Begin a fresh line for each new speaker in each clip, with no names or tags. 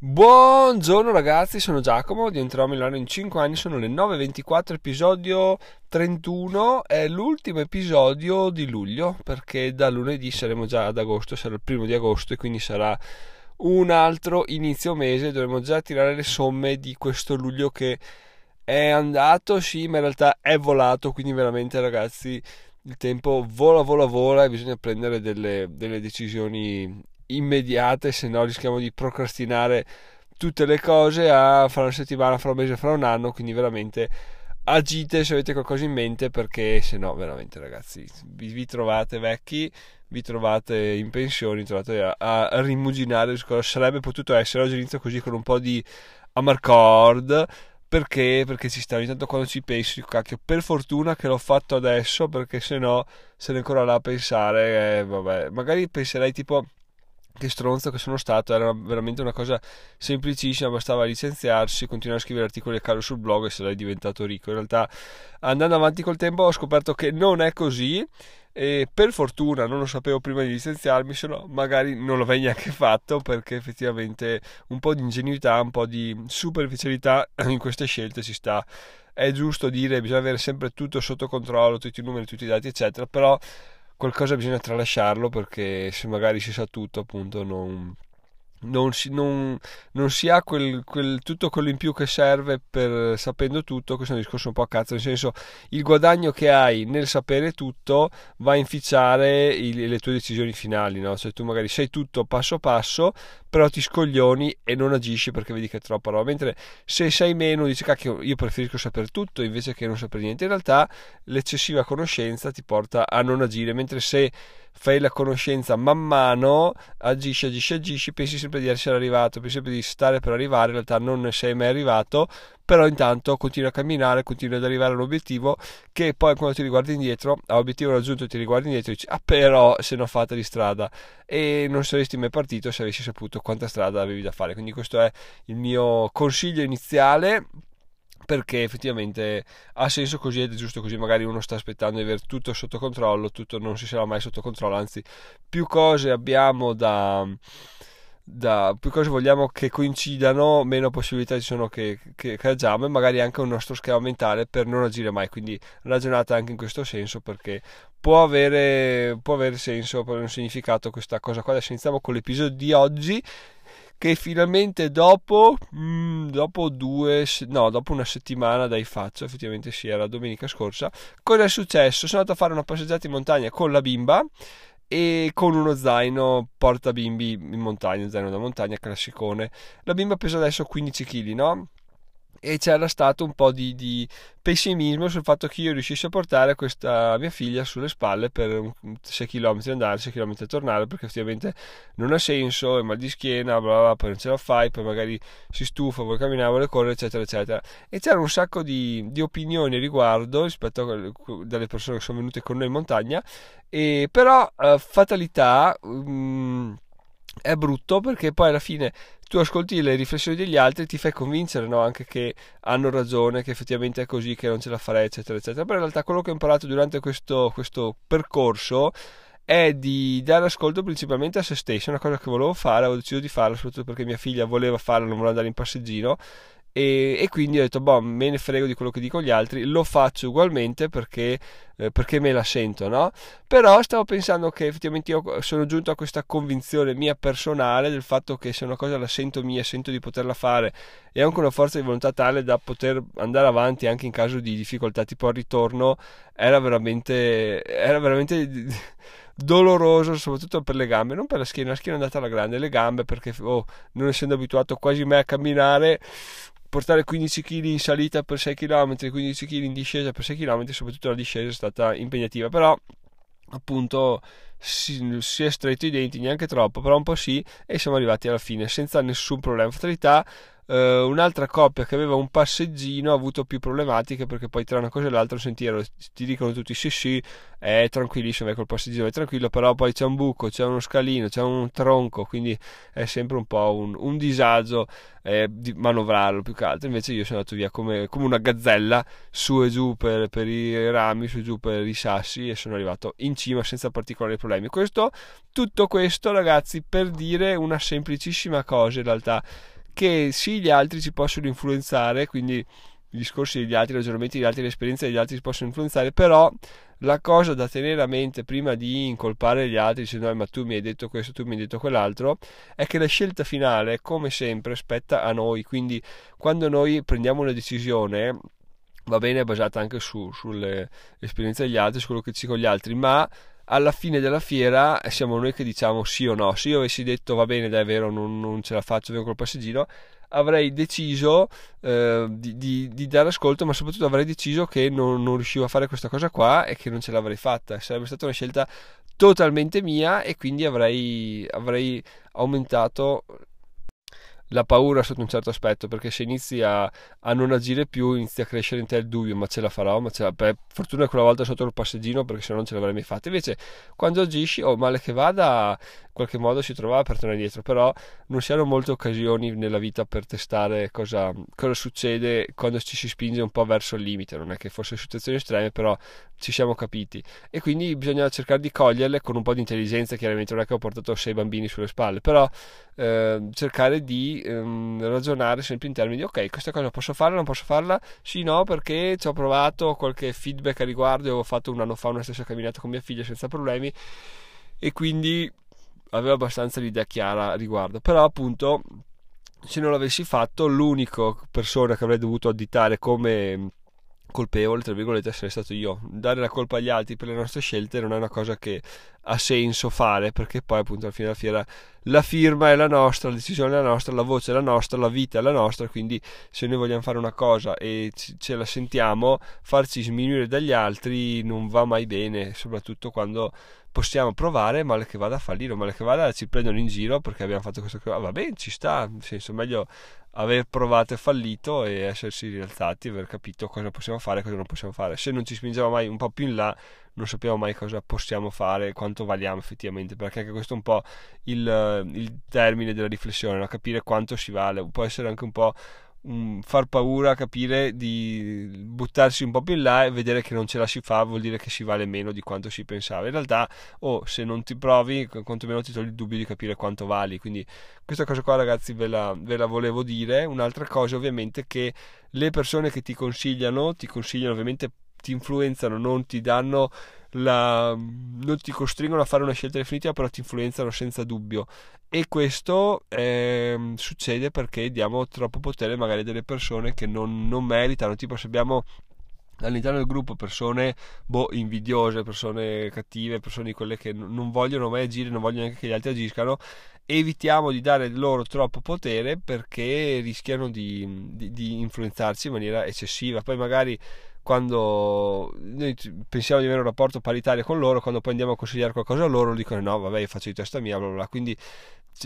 Buongiorno ragazzi, sono Giacomo, diventerò milionario in 5 anni, sono le 9.24, episodio 31, è l'ultimo episodio di luglio perché da lunedì saremo già ad agosto, sarà il primo di agosto e quindi sarà un altro inizio mese, dovremo già tirare le somme di questo luglio che è andato, sì, ma in realtà è volato, quindi veramente ragazzi il tempo vola, vola, vola e bisogna prendere delle, delle decisioni immediate, se no rischiamo di procrastinare tutte le cose a fra una settimana, fra un mese, fra un anno, quindi veramente agite se avete qualcosa in mente perché se no veramente ragazzi vi, vi trovate vecchi vi trovate in pensione trovate a, a rimuginare su cosa sarebbe potuto essere oggi inizio così con un po' di amarcord perché? Perché ci sta ogni tanto quando ci pensi, cacchio, per fortuna che l'ho fatto adesso, perché se no sarei ancora là a pensare, eh, vabbè, magari penserei tipo che stronzo che sono stato, era veramente una cosa semplicissima, bastava licenziarsi, continuare a scrivere articoli a caso sul blog e sarei diventato ricco. In realtà andando avanti col tempo ho scoperto che non è così e per fortuna non lo sapevo prima di licenziarmi, se no magari non l'avrei neanche fatto perché effettivamente un po' di ingenuità, un po' di superficialità in queste scelte ci sta. È giusto dire, bisogna avere sempre tutto sotto controllo, tutti i numeri, tutti i dati, eccetera, però qualcosa bisogna tralasciarlo perché se magari si sa tutto appunto non, non si, non, non si ha quel, quel, tutto quello in più che serve per sapendo tutto, questo è un discorso un po' a cazzo, nel senso il guadagno che hai nel sapere tutto va a inficiare il, le tue decisioni finali, no? cioè tu magari sai tutto passo passo, però ti scoglioni e non agisci perché vedi che è troppa roba, mentre se sai meno dici cacchio io preferisco sapere tutto invece che non sapere niente, in realtà l'eccessiva conoscenza ti porta a non agire, mentre se fai la conoscenza man mano, agisci, agisci, agisci, pensi sempre di essere arrivato, pensi sempre di stare per arrivare, in realtà non ne sei mai arrivato, però intanto continui a camminare, continui ad arrivare all'obiettivo che poi quando ti riguardi indietro, a obiettivo raggiunto ti riguardi indietro e dici ah però se ne fatta di strada. E non saresti mai partito se avessi saputo quanta strada avevi da fare, quindi questo è il mio consiglio iniziale perché effettivamente ha senso così ed è giusto così. Magari uno sta aspettando di avere tutto sotto controllo tutto non si sarà mai sotto controllo. Anzi più cose abbiamo da, da più cose vogliamo che coincidano meno possibilità ci sono che, che, che agiamo e magari anche un nostro schema mentale per non agire mai. Quindi ragionate anche in questo senso perché può avere, può avere senso può avere un significato questa cosa qua. Adesso iniziamo con l'episodio di oggi che finalmente dopo, mm, dopo due, no, dopo una settimana dai faccio, effettivamente sì, era domenica scorsa, cosa è successo? Sono andato a fare una passeggiata in montagna con la bimba e con uno zaino porta bimbi in montagna, zaino da montagna classicone. La bimba pesa adesso 15 kg, no? E c'era stato un po' di, di, pessimismo sul fatto che io riuscissi a portare questa mia figlia sulle spalle per 6 km andare, 6 km tornare, perché effettivamente non ha senso, è mal di schiena, bla bla, poi non ce la fai, poi magari si stufa, vuole camminare, vuole correre, eccetera, eccetera. E c'era un sacco di, di opinioni riguardo rispetto a, dalle persone che sono venute con noi in montagna, e però uh, fatalità... Um, è brutto perché poi alla fine tu ascolti le riflessioni degli altri e ti fai convincere no? anche che hanno ragione, che effettivamente è così, che non ce la farei, eccetera, eccetera. Però in realtà quello che ho imparato durante questo, questo percorso è di dare ascolto principalmente a se stesso, una cosa che volevo fare, avevo deciso di farla soprattutto perché mia figlia voleva farla, non voleva andare in passeggino e, e, quindi ho detto, boh, me ne frego di quello che dicono gli altri, lo faccio ugualmente perché, eh, perché me la sento, no? Però stavo pensando che effettivamente io sono giunto a questa convinzione mia personale del fatto che se una cosa la sento mia, sento di poterla fare e anche una forza di volontà tale da poter andare avanti anche in caso di difficoltà, tipo al ritorno, era veramente... Era veramente doloroso soprattutto per le gambe, non per la schiena, la schiena è andata alla grande, le gambe perché oh, non essendo abituato quasi mai a camminare portare 15 kg in salita per 6 km, 15 kg in discesa per 6 km, soprattutto la discesa è stata impegnativa, però appunto si, si, è stretto i denti neanche troppo, però un po' sì, e siamo arrivati alla fine senza nessun problema. Fatalità Uh, un'altra coppia che aveva un passeggino ha avuto più problematiche perché poi tra una cosa e l'altra un sentiero ti dicono tutti sì sì è tranquillissimo col passeggino è tranquillo però poi c'è un buco c'è uno scalino c'è un tronco quindi è sempre un po' un, un disagio eh, di manovrarlo più che altro. Invece io sono andato via come, come una gazzella su e giù per, per, i rami su e giù per i sassi e sono arrivato in cima senza particolari problemi. Questo tutto questo ragazzi per dire una semplicissima cosa in realtà che sì, gli altri ci possono influenzare, quindi i discorsi degli altri, i ragionamenti degli altri, le esperienze degli altri ci possono influenzare, però la cosa da tenere a mente prima di incolpare gli altri dicendo ma tu mi hai detto questo, tu mi hai detto quell'altro, è che la scelta finale, come sempre, spetta a noi. Quindi quando noi prendiamo una decisione, va bene, è basata anche su, sulle esperienze degli altri, su quello che ci con gli altri, ma alla fine della fiera siamo noi che diciamo sì o no. Se io avessi detto va bene, dai, è vero, non, non ce la faccio, vengo col passeggino, avrei deciso eh, di, di, di, dare ascolto, ma soprattutto avrei deciso che non, non, riuscivo a fare questa cosa qua e che non ce l'avrei fatta. Sarebbe stata una scelta totalmente mia e quindi avrei, avrei aumentato la paura sotto un certo aspetto, perché se inizi a, a, non agire più, inizi a crescere in te il dubbio, ma ce la farò, ma ce la... Per fortuna quella volta sotto il passeggino, perché se no non ce l'avrei mai fatta. Invece, quando agisci, o oh, male che vada, in qualche modo si trovava per tornare indietro, però non si hanno molte occasioni nella vita per testare cosa, cosa succede quando ci si spinge un po' verso il limite, non è che fossero situazioni estreme, però ci siamo capiti. E quindi bisogna cercare di coglierle con un po' di intelligenza, chiaramente non è che ho portato sei bambini sulle spalle, però eh, cercare di ehm, ragionare sempre in termini di ok, questa cosa posso farla, non posso farla? Sì, no, perché ci ho provato qualche feedback a riguardo e ho fatto un anno fa una stessa camminata con mia figlia senza problemi e quindi avevo abbastanza l'idea chiara a riguardo. Però appunto se non l'avessi fatto l'unica persona che avrei dovuto additare come colpevole, tra virgolette, essere stato io. Dare la colpa agli altri per le nostre scelte non è una cosa che ha senso fare, perché poi appunto alla fine della fiera la firma è la nostra, la decisione è la nostra, la voce è la nostra, la vita è la nostra, quindi se noi vogliamo fare una cosa e ce la sentiamo, farci sminuire dagli altri non va mai bene, soprattutto quando possiamo provare, male che vada a fallire, male che vada ci prendono in giro perché abbiamo fatto questo cosa, va bene, ci sta, nel senso meglio aver provato e fallito e essersi rialzati, aver capito cosa possiamo fare e cosa non possiamo fare. Se non ci spingiamo mai un po' più in là, non sappiamo mai cosa possiamo fare, quanto valiamo effettivamente, perché anche questo è un po' il, il termine della riflessione, no? capire quanto si vale, può essere anche un po' um, far paura, capire di buttarsi un po' più in là e vedere che non ce la si fa vuol dire che si vale meno di quanto si pensava. In realtà, o oh, se non ti provi, quantomeno ti togli il dubbio di capire quanto vali. Quindi questa cosa qua ragazzi ve la, ve la volevo dire. Un'altra cosa ovviamente che le persone che ti consigliano, ti consigliano ovviamente ti influenzano, non ti danno la, non ti costringono a fare una scelta definitiva, però ti influenzano senza dubbio. E questo eh, succede perché diamo troppo potere magari a delle persone che non, non meritano. Tipo, se abbiamo all'interno del gruppo persone boh, invidiose, persone cattive, persone di quelle che non vogliono mai agire, non vogliono neanche che gli altri agiscano, evitiamo di dare loro troppo potere perché rischiano di, di, di influenzarci in maniera eccessiva. Poi magari quando noi pensiamo di avere un rapporto paritario con loro, quando poi andiamo a consigliare qualcosa a loro, dicono no, vabbè, io faccio di testa mia, bla bla. Quindi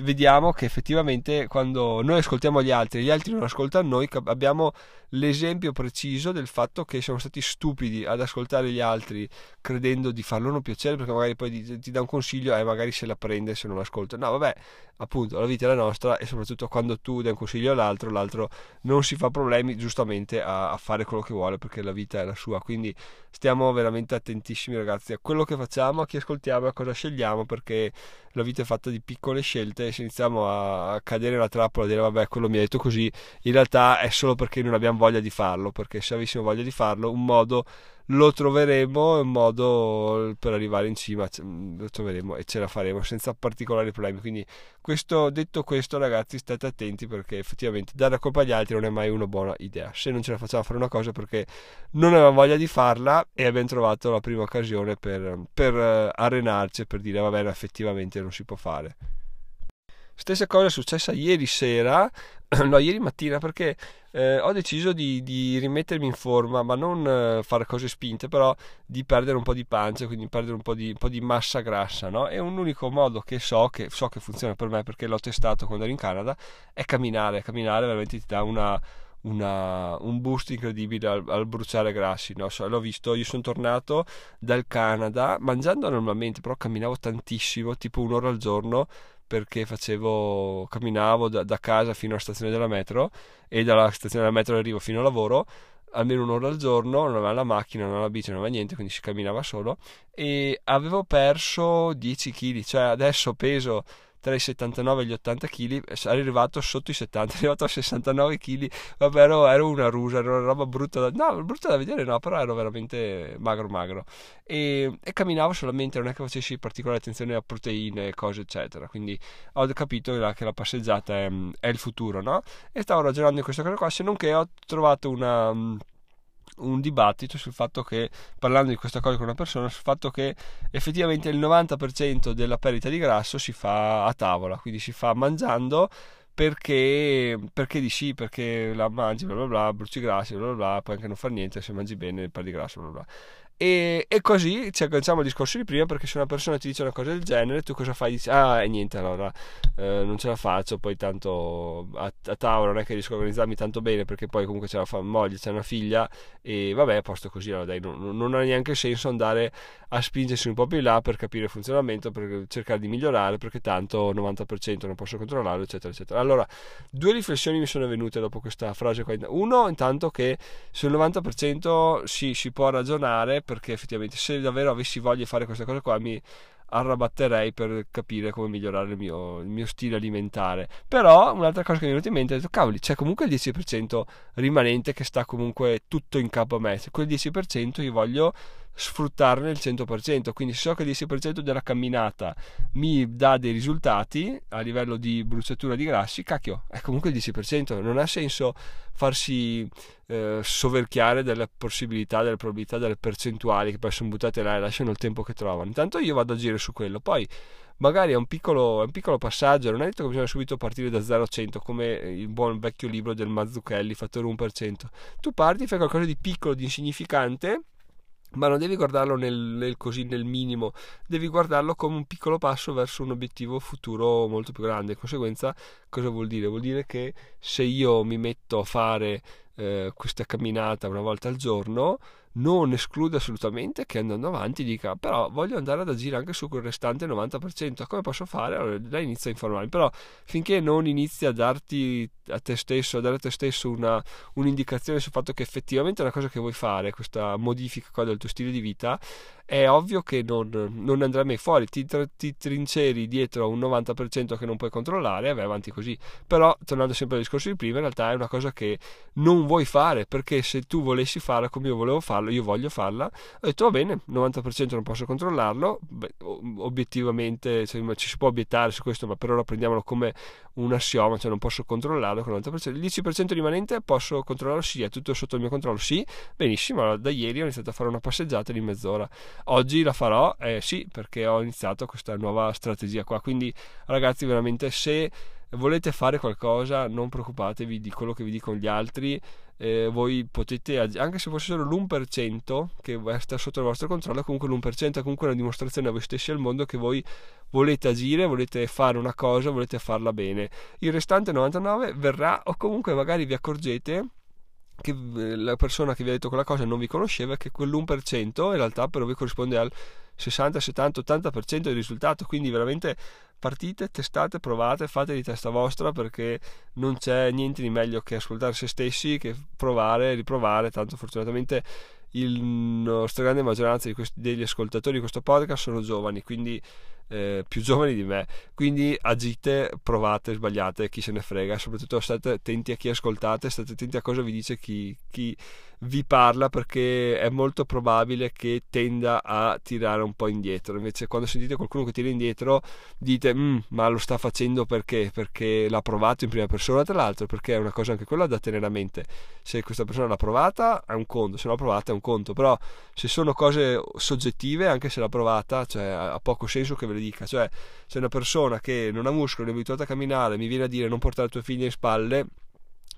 vediamo che effettivamente quando noi ascoltiamo gli altri e gli altri non ascoltano noi, abbiamo l'esempio preciso del fatto che siamo stati stupidi ad ascoltare gli altri credendo di far loro piacere perché magari poi ti, dà un consiglio e magari se la prende se non ascolta. No, vabbè, appunto, la vita è la nostra e soprattutto quando tu dai un consiglio all'altro, l'altro non si fa problemi giustamente a, a fare quello che vuole perché la vita è la sua. Quindi stiamo veramente attentissimi ragazzi a quello che facciamo, a chi ascoltiamo, a cosa scegliamo perché la vita è fatta di piccole scelte e se iniziamo a, a cadere nella trappola e dire vabbè quello mi ha detto così, in realtà è solo perché non abbiamo voglia di farlo, perché se avessimo voglia di farlo, un modo lo troveremo, un modo per arrivare in cima lo troveremo e ce la faremo senza particolari problemi. Quindi, questo, detto questo, ragazzi, state attenti perché effettivamente dare la colpa agli altri non è mai una buona idea. Se non ce la facciamo fare una cosa perché non avevamo voglia di farla e abbiamo trovato la prima occasione per, per eh, arenarci e per dire vabbè, effettivamente non si può fare. Stessa cosa è successa ieri sera, no, ieri mattina, perché eh, ho deciso di, di, rimettermi in forma, ma non eh, fare cose spinte, però di perdere un po' di pancia, quindi perdere un po' di, un po di massa grassa, no? E un unico modo che so, che so che funziona per me, perché l'ho testato quando ero in Canada, è camminare. Camminare veramente ti dà una, una, un boost incredibile al, al bruciare grassi. No? l'ho visto, io sono tornato dal Canada mangiando normalmente, però camminavo tantissimo, tipo un'ora al giorno perché facevo, camminavo da, da, casa fino alla stazione della metro e dalla stazione della metro arrivo fino al lavoro almeno un'ora al giorno, non aveva la macchina, non aveva la bici, non aveva niente, quindi si camminava solo e avevo perso 10 kg, cioè adesso peso tra i 79 e gli 80 kg, è arrivato sotto i 70, è arrivato a 69 kg, vabbè ero, ero una rusa, ero una roba brutta da, no, brutta da vedere no, però ero veramente magro magro. E, e camminavo solamente, non è che facessi particolare attenzione a proteine, cose eccetera, quindi ho capito che la passeggiata è, è il futuro, no? E stavo ragionando in questa cosa qua, se non che ho trovato una un dibattito sul fatto che, parlando di questa cosa con una persona, sul fatto che effettivamente il 90% della perdita di grasso si fa a tavola, quindi si fa mangiando perché, perché di sì, perché la mangi, bla bla bla, bruci grassi, bla bla bla, puoi anche non fare niente, se mangi bene perdi grasso, bla bla. E, e, così ci agganciamo al discorso di prima perché se una persona ti dice una cosa del genere tu cosa fai? Dici ah e niente allora eh, non ce la faccio poi tanto a, a, tavola non è che riesco a organizzarmi tanto bene perché poi comunque c'è una moglie, c'è una figlia e vabbè a posto così allora dai non, non, ha neanche senso andare a spingersi un po' più in là per capire il funzionamento per cercare di migliorare perché tanto 90% non posso controllarlo eccetera eccetera allora due riflessioni mi sono venute dopo questa frase qua uno intanto che sul 90% si, si può ragionare perché effettivamente se davvero avessi voglia di fare questa cosa qua mi arrabatterei per capire come migliorare il mio, il mio, stile alimentare. Però un'altra cosa che mi è venuta in mente è detto, cavoli, c'è comunque il 10% rimanente che sta comunque tutto in capo a me. Quel 10% io voglio sfruttarne il 100%. Quindi so che il 10% della camminata mi dà dei risultati a livello di bruciatura di grassi, cacchio, è comunque il 10%. Non ha senso farsi eh, soverchiare delle possibilità, delle probabilità, delle percentuali che poi sono buttate là e lasciano il tempo che trovano. Intanto io vado a agire su quello. Poi magari è un, piccolo, è un piccolo, passaggio, non è detto che bisogna subito partire da 0 a 100 come il buon vecchio libro del Mazzucchelli, fattore 1%. Tu parti, fai qualcosa di piccolo, di insignificante ma non devi guardarlo nel, nel, così nel minimo, devi guardarlo come un piccolo passo verso un obiettivo futuro molto più grande. Di conseguenza, cosa vuol dire? Vuol dire che se io mi metto a fare eh, questa camminata una volta al giorno, non esclude assolutamente che andando avanti dica però voglio andare ad agire anche su quel restante 90% come posso fare? Allora lei inizia a informarmi. Però finché non inizi a darti a te stesso a dare a te stesso una, un'indicazione sul fatto che effettivamente è una cosa che vuoi fare questa modifica qua del tuo stile di vita è ovvio che non, non andrà mai fuori. Ti, ti, trinceri dietro a un 90% che non puoi controllare e vai avanti così. Però tornando sempre al discorso di prima in realtà è una cosa che non vuoi fare perché se tu volessi farla come io volevo farla farlo, io voglio farla. Ho detto va bene, 90% non posso controllarlo, Beh, obiettivamente cioè, ci si può obiettare su questo, ma per ora prendiamolo come un assioma, cioè non posso controllarlo con il 90%. Il 10% rimanente posso controllarlo, sì, è tutto sotto il mio controllo, sì, benissimo, allora, da ieri ho iniziato a fare una passeggiata di mezz'ora. Oggi la farò, eh, sì, perché ho iniziato questa nuova strategia qua, quindi ragazzi veramente se volete fare qualcosa non preoccupatevi di quello che vi dicono gli altri eh, voi potete, anche se fosse solo l'1% che sta sotto il vostro controllo, comunque l'1% è comunque una dimostrazione a voi stessi e al mondo che voi volete agire, volete fare una cosa, volete farla bene. Il restante 99% verrà o comunque magari vi accorgete che eh, la persona che vi ha detto quella cosa non vi conosceva e che quell'1% in realtà per voi corrisponde al 60, 70, 80% del risultato, quindi veramente partite, testate, provate, fate di testa vostra perché non c'è niente di meglio che ascoltare se stessi, che provare, riprovare, tanto fortunatamente la stragrande maggioranza questi, degli ascoltatori di questo podcast sono giovani, quindi eh, più giovani di me. Quindi agite, provate, sbagliate, chi se ne frega. Soprattutto state attenti a chi ascoltate, state attenti a cosa vi dice chi, chi vi parla perché è molto probabile che tenda a tirare un po' indietro. Invece, quando sentite qualcuno che tira indietro, dite: mm, Ma lo sta facendo perché? Perché l'ha provato in prima persona, tra l'altro, perché è una cosa anche quella da tenere a mente. Se questa persona l'ha provata, è un conto, se l'ha provata, è un conto. Però, se sono cose soggettive, anche se l'ha provata, cioè, ha poco senso che ve le dica. Cioè, se una persona che non ha muscoli, è abituata a camminare, mi viene a dire non portare i tuoi figli in spalle,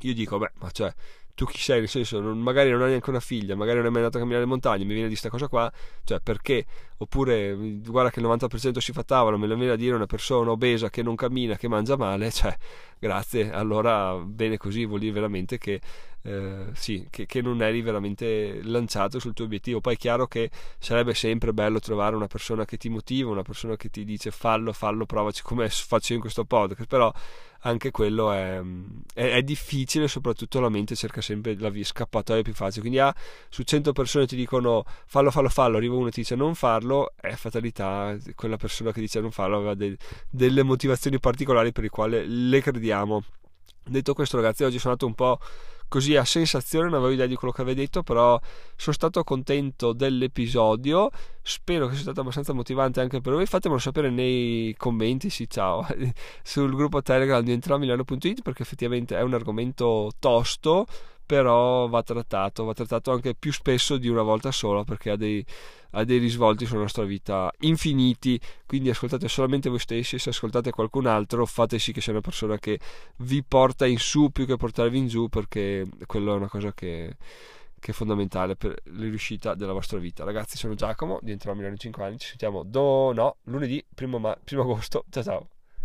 io dico, beh, ma cioè, tu chi sei? Nel senso, non, magari non hai neanche una figlia, magari non hai mai andato a camminare le montagne, mi viene di questa cosa qua, cioè perché? Oppure, guarda che il 90% si fa tavola, me lo viene a dire una persona obesa che non cammina, che mangia male, cioè, grazie, allora bene così, vuol dire veramente che eh, sì, che, che, non eri veramente lanciato sul tuo obiettivo. Poi è chiaro che sarebbe sempre bello trovare una persona che ti motiva, una persona che ti dice fallo, fallo, provaci come faccio in questo podcast, però anche quello è, è, è, difficile, soprattutto la mente cerca sempre la via scappatoia più facile. Quindi ah, su 100 persone ti dicono fallo, fallo, fallo, arriva uno e ti dice non farlo, è fatalità, quella persona che dice non farlo aveva de, delle motivazioni particolari per le quali le crediamo. Detto questo ragazzi, oggi sono andato un po' così a sensazione, non avevo idea di quello che avevo detto, però sono stato contento dell'episodio. Spero che sia stato abbastanza motivante anche per voi. Fatemelo sapere nei commenti, sì, ciao, sul gruppo Telegram di entramilano.it perché effettivamente è un argomento tosto però va trattato, va trattato anche più spesso di una volta sola perché ha dei, ha dei risvolti sulla nostra vita infiniti, quindi ascoltate solamente voi stessi, se ascoltate qualcun altro fate sì che sia una persona che vi porta in su più che portarvi in giù perché quello è una cosa che, che è fondamentale per la riuscita della vostra vita. Ragazzi, sono Giacomo, diventerò a Milano in 5 anni, ci sentiamo do, no, lunedì 1 agosto, ciao ciao.